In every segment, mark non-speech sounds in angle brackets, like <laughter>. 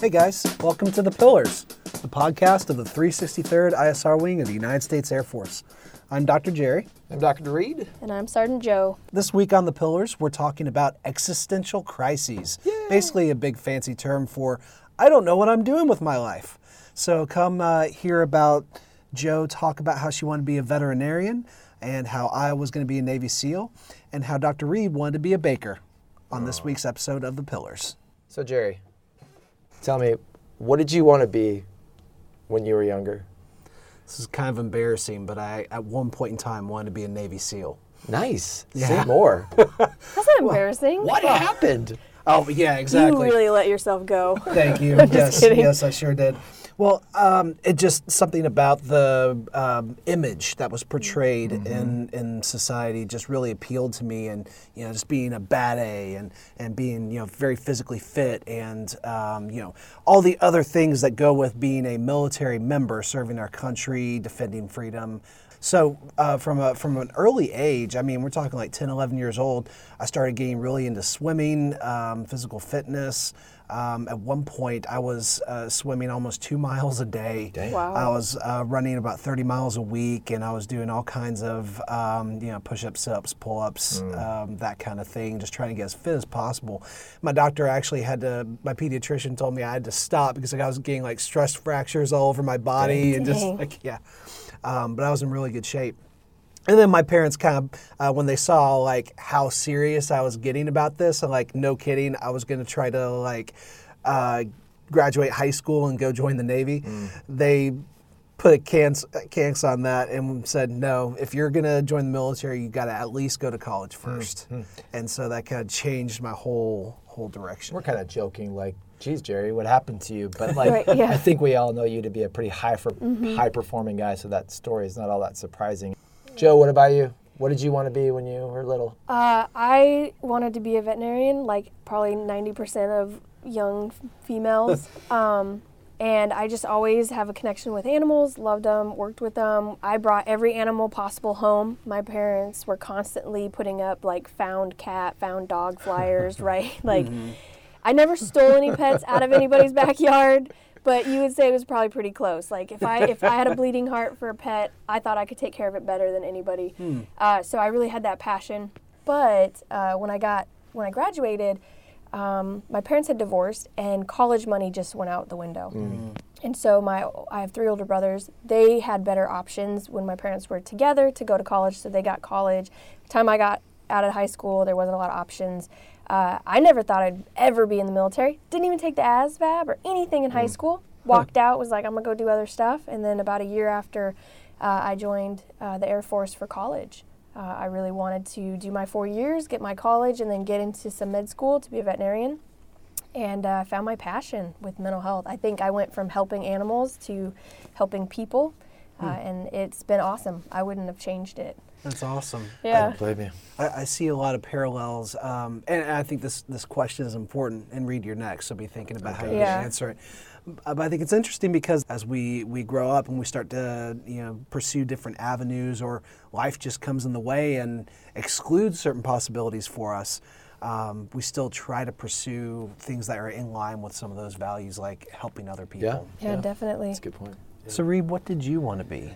Hey guys, welcome to The Pillars, the podcast of the 363rd ISR Wing of the United States Air Force. I'm Dr. Jerry. I'm Dr. Reed. And I'm Sergeant Joe. This week on The Pillars, we're talking about existential crises. Basically, a big fancy term for I don't know what I'm doing with my life. So come uh, hear about Joe talk about how she wanted to be a veterinarian and how I was going to be a Navy SEAL and how Dr. Reed wanted to be a baker on this week's episode of The Pillars. So, Jerry, tell me, what did you want to be when you were younger? This is kind of embarrassing, but I, at one point in time, wanted to be a Navy SEAL. Nice. Yeah. Say <laughs> more. That's not embarrassing. what happened? Oh, yeah, exactly. You really let yourself go. Thank you. <laughs> just yes, kidding. yes, I sure did. Well, um, it just something about the um, image that was portrayed in, in society just really appealed to me, and you know, just being a bad A and and being you know very physically fit, and um, you know all the other things that go with being a military member, serving our country, defending freedom. So uh, from a, from an early age, I mean, we're talking like 10, 11 years old, I started getting really into swimming, um, physical fitness. Um, at one point, I was uh, swimming almost two <laughs> miles a day. Wow. I was uh, running about 30 miles a week, and I was doing all kinds of, um, you know, push-ups, sit-ups, pull-ups, um, that kind of thing, just trying to get as fit as possible. My doctor actually had to, my pediatrician told me I had to stop because like, I was getting like stress fractures all over my body, and just like, yeah. Um, but I was in really good shape. And then my parents kind of, uh, when they saw like how serious I was getting about this, and like no kidding, I was going to try to like uh, graduate high school and go join the Navy. They put a cans cans on that and said, no, if you're going to join the military, you got to at least go to college 1st And so that kind of changed my whole whole direction. We're kind of joking, like, geez, Jerry, what happened to you? But, like, Right, yeah. I think we all know you to be a pretty high, for, high performing guy, so that story is not all that surprising. Joe, what about you? What did you want to be when you were little? Uh, I wanted to be a veterinarian, like probably 90% of young females. <laughs> um, and I just always have a connection with animals, loved them, worked with them. I brought every animal possible home. My parents were constantly putting up like found cat, found dog <laughs> flyers, right? <laughs> Like, I never stole any pets out of anybody's backyard, but you would say it was probably pretty close. Like if I if I had a bleeding heart for a pet, I thought I could take care of it better than anybody. Uh, so I really had that passion. But uh, when I got when I graduated, um, my parents had divorced, and college money just went out the window. And so my I have three older brothers. They had better options when my parents were together to go to college, so they got college. The time I got out of high school, there wasn't a lot of options. Uh, I never thought I'd ever be in the military. Didn't even take the ASVAB or anything in high school. <laughs> Walked out, was like, I'm gonna go do other stuff. And then about a year after, uh, I joined uh, the Air Force for college. Uh, I really wanted to do my four years, get my college, and then get into some med school to be a veterinarian and uh, found my passion with mental health. I think I went from helping animals to helping people, uh, and it's been awesome. I wouldn't have changed it. That's awesome. Yeah. Believe me. I, I see a lot of parallels, um, and I think this this question is important. And read your next, so be thinking about how you Yeah. answer it. Uh, But I think it's interesting because as we we grow up and we start to you know pursue different avenues, or life just comes in the way and excludes certain possibilities for us. Um, we still try to pursue things that are in line with some of those values, like helping other people. Yeah, definitely. That's a good point. So, Reed, what did you want to be?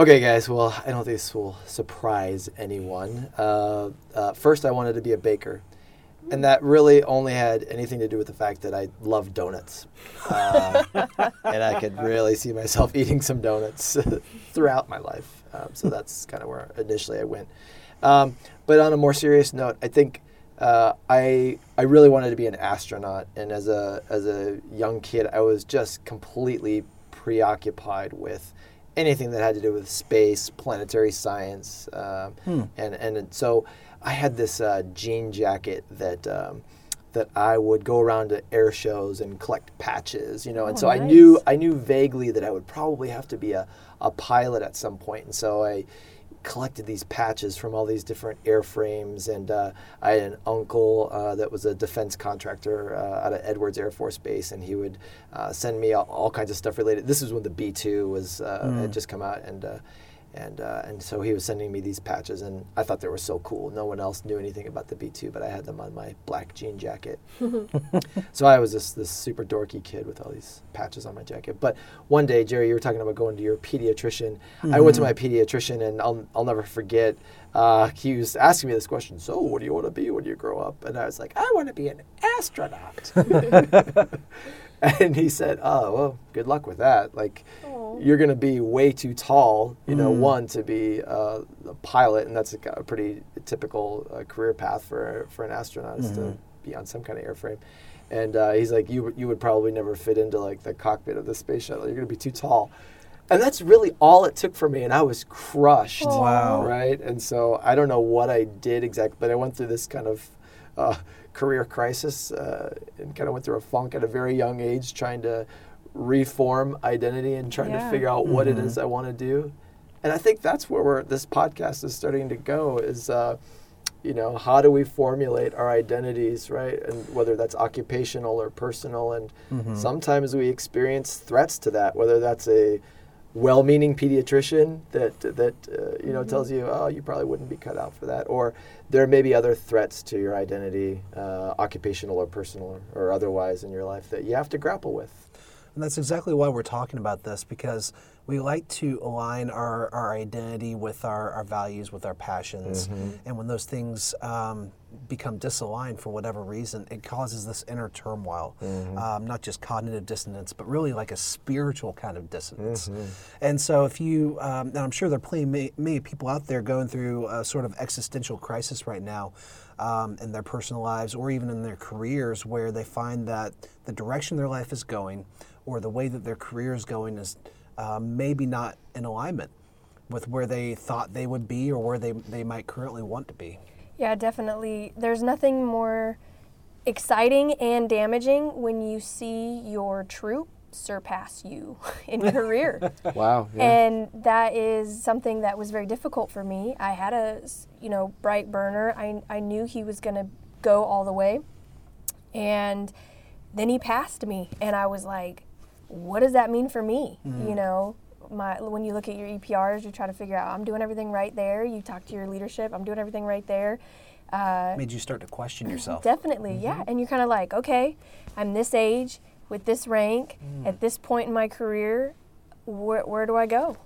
Okay, guys. Well, I don't think this will surprise anyone. Uh, uh, first, I wanted to be a baker, and that really only had anything to do with the fact that I love donuts, uh, and I could really see myself <laughs> eating some donuts <laughs> throughout my life. Um, so that's kind of where initially I went. Um, but on a more serious note, I think uh, I I really wanted to be an astronaut, and as a as a young kid, I was just completely preoccupied with anything that had to do with space, planetary science, um, and and so I had this uh, jean jacket that. Um, that I would go around to air shows and collect patches, you know, and Oh, so I knew. I knew vaguely that I would probably have to be a, a pilot at some point, and so I collected these patches from all these different airframes, and uh, I had an uncle uh, that was a defense contractor uh, out of Edwards Air Force Base, and he would uh, send me all, all kinds of stuff related. This is when the B two was uh, had just come out, and uh, And, uh, and so he was sending me these patches, and I thought they were so cool. No one else knew anything about the B2, but I had them on my black jean jacket. <laughs> so I was this, this super dorky kid with all these patches on my jacket. But one day, Jerry, you were talking about going to your pediatrician. I went to my pediatrician, and I'll, I'll never forget. Uh, he was asking me this question So, what do you want to be when you grow up? And I was like, I want to be an astronaut. <laughs> <laughs> and he said, Oh, well, good luck with that. Like, you're going to be way too tall, you know, one, to be uh, a pilot, and that's a, a pretty typical uh, career path for, for an astronaut is to be on some kind of airframe. And uh, he's like, you, you would probably never fit into like the cockpit of the space shuttle. You're going to be too tall. And that's really all it took for me, and I was crushed. Wow. Right? And so I don't know what I did exactly, but I went through this kind of uh, career crisis uh, and kind of went through a funk at a very young age, trying to reform identity and trying to figure out what it is I want to do. And I think that's where we're, this podcast is starting to go is, uh, you know, how do we formulate our identities, right? And whether that's occupational or personal. And sometimes we experience threats to that, whether that's a well-meaning pediatrician that that uh, you know tells you, oh, you probably wouldn't be cut out for that, or there may be other threats to your identity, uh, occupational or personal or, or otherwise in your life that you have to grapple with. And that's exactly why we're talking about this because we like to align our, our identity with our, our values, with our passions. And when those things um, become disaligned for whatever reason, it causes this inner turmoil. Um, not just cognitive dissonance, but really like a spiritual kind of dissonance. And so, if you, um, and I'm sure there are plenty many, many people out there going through a sort of existential crisis right now um, in their personal lives or even in their careers where they find that the direction their life is going or the way that their career is going is uh, maybe not in alignment with where they thought they would be or where they, they might currently want to be. Yeah, definitely. There's nothing more exciting and damaging when you see your troop surpass you <laughs> in career. <laughs> Wow. And that is something that was very difficult for me. I had a, you know, bright burner. I, I knew he was going to go all the way. And then he passed me and I was like, what does that mean for me? Mm-hmm. You know, my when you look at your EPRs, you try to figure out I'm doing everything right there. You talk to your leadership, I'm doing everything right there. Uh, Made you start to question <laughs> yourself. Definitely, yeah. Mm-hmm. And you're kind of like, okay, I'm this age with this rank mm. at this point in my career. Where, where do I go?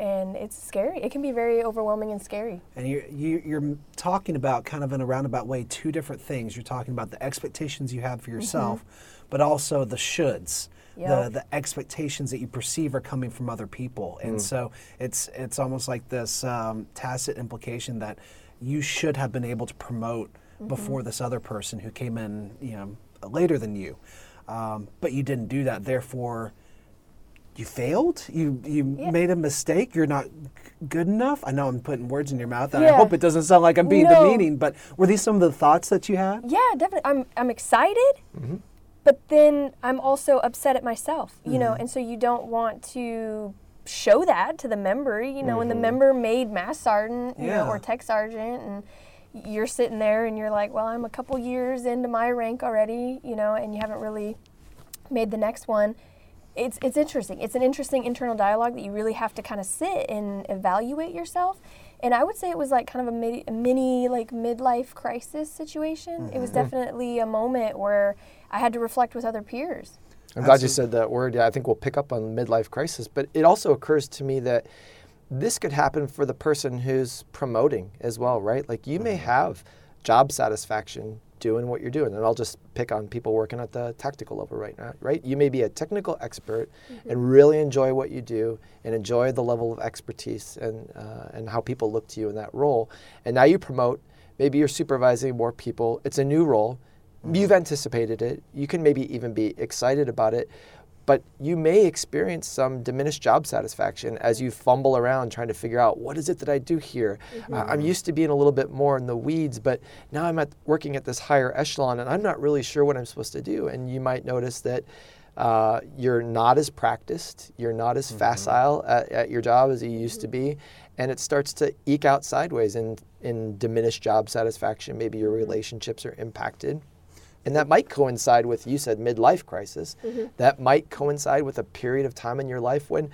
And it's scary. It can be very overwhelming and scary. And you're, you, you're talking about kind of in a roundabout way two different things. You're talking about the expectations you have for yourself, mm-hmm. but also the shoulds. The, Yep. the expectations that you perceive are coming from other people, and so it's it's almost like this um, tacit implication that you should have been able to promote before this other person who came in, you know, later than you, um, but you didn't do that. Therefore, you failed. You you Yeah. made a mistake. You're not good enough. I know I'm putting words in your mouth, and I hope it doesn't sound like I'm being No. demeaning. But were these some of the thoughts that you had? Yeah, definitely. I'm I'm excited, but then I'm also upset at myself. You know, mm-hmm. and so you don't want to show that to the member. You know, when the mm-hmm. member made mass sergeant, you know, or tech sergeant, and you're sitting there and you're like, well, I'm a couple years into my rank already. You know, and you haven't really made the next one. It's it's interesting. It's an interesting internal dialogue that you really have to kind of sit and evaluate yourself. And I would say it was like kind of a mini, a mini like midlife crisis situation. It was mm-hmm. hmm. definitely a moment where I had to reflect with other peers. I'm glad you said that word. Yeah, I think we'll pick up on midlife crisis. But it also occurs to me that this could happen for the person who's promoting as well, right? Like you may mm-hmm. have job satisfaction doing what you're doing. And I'll just pick on people working at the tactical level right now, right? You may be a technical expert and really enjoy what you do and enjoy the level of expertise and, uh, and how people look to you in that role. And now you promote, maybe you're supervising more people. It's a new role. You've anticipated it. You can maybe even be excited about it, but you may experience some diminished job satisfaction as you fumble around trying to figure out what is it that I do here. I- I'm mm-hmm. used to being a little bit more in the weeds, but now I'm at working at this higher echelon, and I'm not really sure what I'm supposed to do. And you might notice that. Uh, you're not as practiced, you're not as mm-hmm. facile at, at your job as you used to mm-hmm. be, and it starts to eke out sideways in, in diminished job satisfaction. Maybe your relationships are impacted. And that might coincide with, you said midlife crisis. That might coincide with a period of time in your life when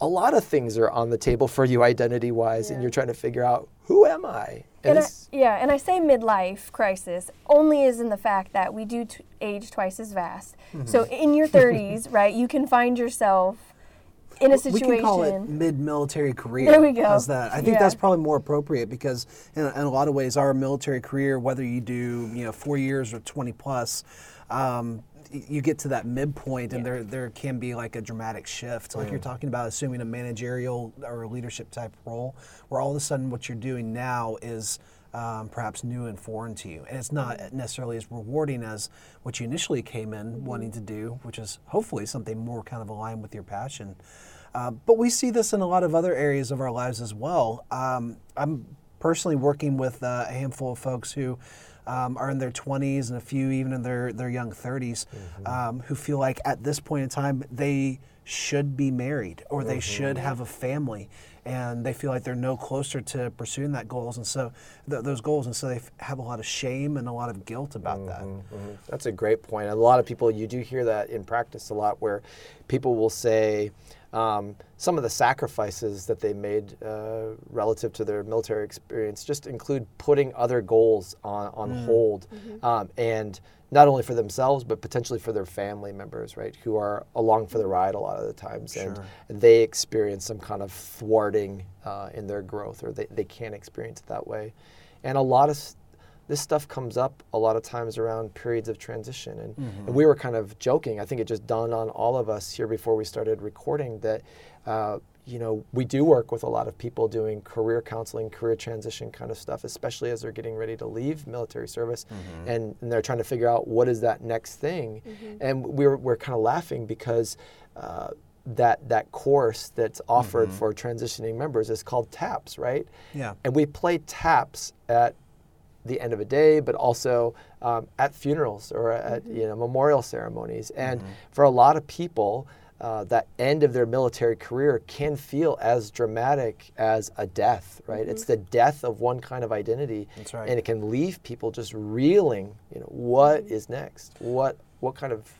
a lot of things are on the table for you identity wise, and you're trying to figure out who am I? And I, yeah, and I say midlife crisis only is in the fact that we do t- age twice as fast. Mm-hmm. So in your 30s, <laughs> right, you can find yourself in a We can call it mid-military career. There we go. How's that? I think Yeah. that's probably more appropriate because, in, in a lot of ways, our military career, whether you do you know four years or twenty plus, um, you get to that midpoint, and there there can be like a dramatic shift, like you're talking about, assuming a managerial or a leadership type role, where all of a sudden what you're doing now is. Um, perhaps new and foreign to you, and it's not necessarily as rewarding as what you initially came in wanting to do, which is hopefully something more kind of aligned with your passion. Uh, but we see this in a lot of other areas of our lives as well. Um, I'm personally working with uh, a handful of folks who um, are in their 20s and a few even in their, their young 30s um, who feel like at this point in time they should be married or they should have a family. And they feel like they're no closer to pursuing that goals. And so th- those goals. And so they f- have a lot of shame and a lot of guilt about that. Mhm. That's a great point. A lot of people, you do hear that in practice a lot, where people will say um, some of the sacrifices that they made uh, relative to their military experience just include putting other goals on, on hold, um, and not only for themselves but potentially for their family members, right, who are along for the ride a lot of the times, and they experience some kind of thwarting uh, in their growth, or they, they can't experience it that way, and a lot of this stuff comes up a lot of times around periods of transition. And, and we were kind of joking. I think it just dawned on all of us here before we started recording that, uh, you know, we do work with a lot of people doing career counseling, career transition kind of stuff, especially as they're getting ready to leave military service and, and they're trying to figure out what is that next thing. And we were, we're kind of laughing because. Uh, that that course that's offered for transitioning members is called TAPS, right? Yeah. And we play TAPS at the end of a day, but also um, at funerals or at you know memorial ceremonies. And for a lot of people, uh, that end of their military career can feel as dramatic as a death, right? It's the death of one kind of identity, That's right. and it can leave people just reeling. You know, what is next? What what kind of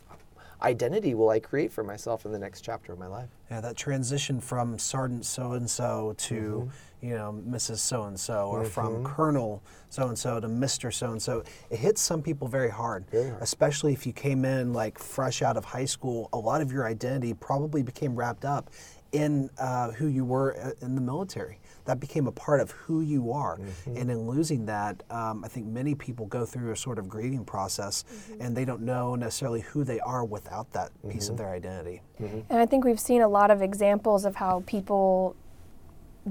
identity will I create for myself in the next chapter of my life? Yeah, that transition from Sergeant so and so to you know Mrs. so and so, or from Colonel so and so to Mr. so and so, it hits some people very hard. Very hard. Especially if you came in like fresh out of high school, a lot of your identity probably became wrapped up in uh, who you were uh, in the military. That became a part of who you are, mm-hmm. and in losing that, um, I think many people go through a sort of grieving process, mm-hmm. and they don't know necessarily who they are without that piece of mm-hmm. their identity. And I think we've seen a lot of examples of how people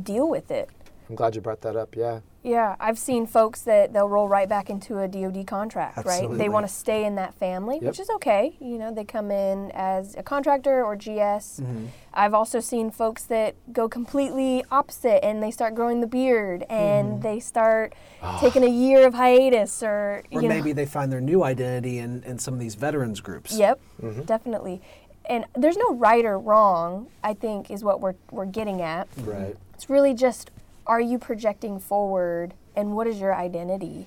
deal with it. I'm glad you brought that up. Yeah. Yeah, I've seen folks that they'll roll right back into a DoD contract, right? They want to stay in that family, Yep. which is okay. You know, they come in as a contractor or GS. Mm-hmm. I've also seen folks that go completely opposite and they start growing the beard and mm-hmm. they start ah. taking a year of hiatus or, Or you know, maybe they find their new identity in, in some of these veterans groups. Yep, mm-hmm. definitely. And there's no right or wrong, I think, is what we're, we're getting at. Right. It's really just are you projecting forward and what is your identity?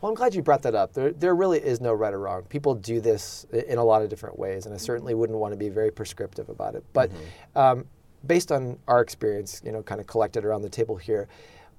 Well, I'm glad you brought that up. There, there really is no right or wrong. People do this in a lot of different ways, and I mm-hmm. certainly wouldn't want to be very prescriptive about it. But mm-hmm. um, based on our experience, you know, kind of collected around the table here,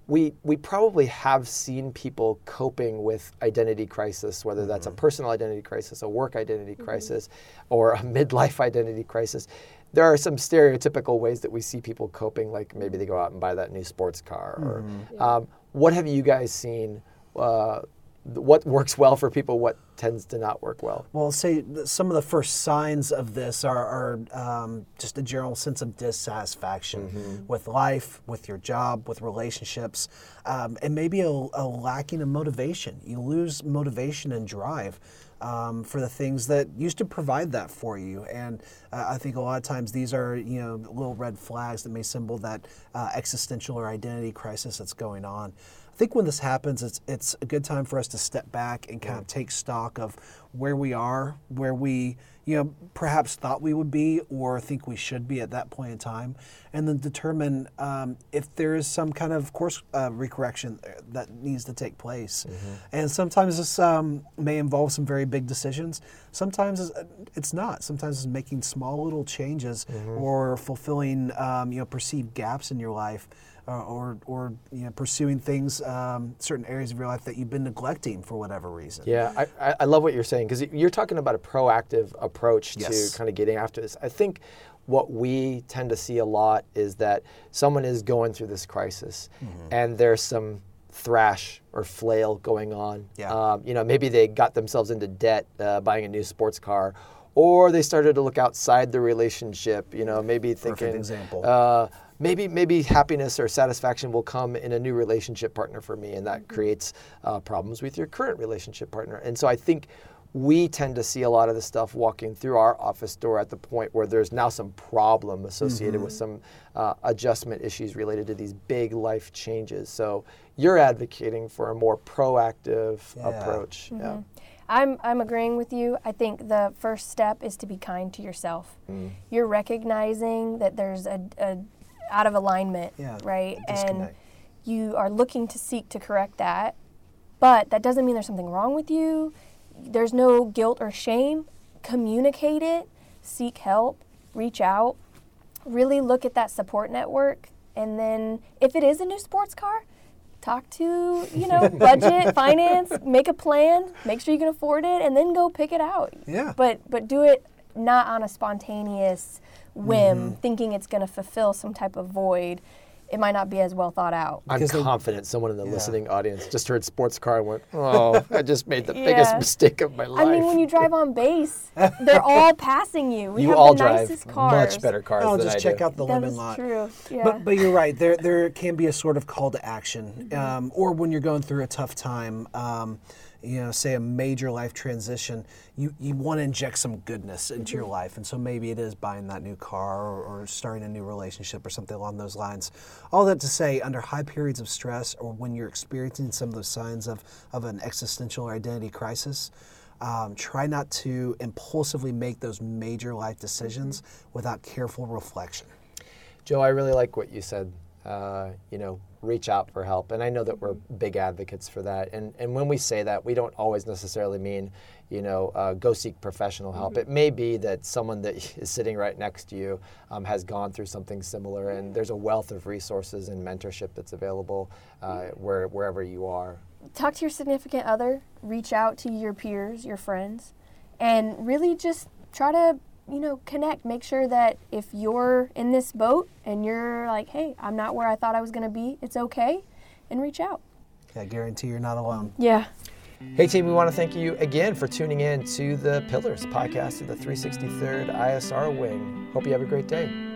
we we probably have seen people coping with identity crisis, whether that's a mm-hmm. personal identity crisis, a work identity crisis, or a midlife identity crisis. There are some stereotypical ways that we see people coping, like maybe they go out and buy that new sports car. Or um, what have you guys seen? Uh, th- what works well for people? What tends to not work well? Well, say some of the first signs of this are, are um, just a general sense of dissatisfaction with life, with your job, with relationships, um, and maybe a, a lacking of motivation. You lose motivation and drive. Um, for the things that used to provide that for you, and uh, I think a lot of times these are you know little red flags that may symbol that uh, existential or identity crisis that's going on. I think when this happens, it's it's a good time for us to step back and kind of take stock of where we are, where we you know perhaps thought we would be or think we should be at that point in time, and then determine um, if there is some kind of course uh, recorrection that needs to take place. And sometimes this um, may involve some very big decisions. Sometimes it's, it's not. Sometimes it's making small little changes or fulfilling um, you know perceived gaps in your life uh, or or you know pursuing things, um, certain areas of your life that you've been neglecting for whatever reason. Yeah, I, I- love what you're saying because you're talking about a proactive approach Yes. to kind of getting after this. I think what we tend to see a lot is that someone is going through this crisis Mm-hmm. and there's some thrash or flail going on. Yeah. Um, you know, maybe they got themselves into debt uh, buying a new sports car. Or they started to look outside the relationship, you know, maybe thinking, example. uh, maybe maybe happiness or satisfaction will come in a new relationship partner for me, and that creates uh, problems with your current relationship partner. And so I think we tend to see a lot of the stuff walking through our office door at the point where there's now some problem associated with some uh, adjustment issues related to these big life changes. So you're advocating for a more proactive Yeah. approach. Yeah. I'm I'm agreeing with you. I think the first step is to be kind to yourself. Mm. You're recognizing that there's a, a out of alignment, Yeah, right? And you are looking to seek to correct that. But that doesn't mean there's something wrong with you. There's no guilt or shame. Communicate it, seek help, reach out, really look at that support network and then if it is a new sports car, talk to, you know, <laughs> budget, finance, make a plan, make sure you can afford it, and then go pick it out. Yeah. But but do it not on a spontaneous whim, thinking it's going to fulfill some type of void. It might not be as well thought out. I'm Because they- confident someone in the Yeah. listening audience just heard sports car and went, "Oh, <laughs> I just made the biggest mistake of my life." I mean, when you drive on base, <laughs> they're all passing you. We you have all the drive nicest cars. much better cars I'll than just I check do. out the That lemon is lot. true. Yeah. But, but you're right. There <laughs> there can be a sort of call to action, Mm-hmm. um, or when you're going through a tough time, um, you know, say a major life transition, you, you want to inject some goodness into Mm-hmm. your life, and so maybe it is buying that new car or, or starting a new relationship or something along those lines. All that to say, under high periods of stress or when you're experiencing some of those signs of of an existential or identity crisis. Um, try not to impulsively make those major life decisions Mm-hmm. without careful reflection. Joe, I really like what you said. Uh, you know, reach out for help, and I know that we're big advocates for that. And and when we say that, we don't always necessarily mean, you know, uh, go seek professional help. It may be that someone that <laughs> is sitting right next to you um, has gone through something similar, and there's a wealth of resources and mentorship that's available uh, where wherever you are. talk to your significant other, reach out to your peers, your friends, and really just try to, you know, connect. Make sure that if you're in this boat and you're like, hey, I'm not where I thought I was going to be, it's okay, and reach out. I guarantee you're not alone. Yeah. Hey, team, we want to thank you again for tuning in to the Pillars podcast of the 363rd ISR Wing. Hope you have a great day.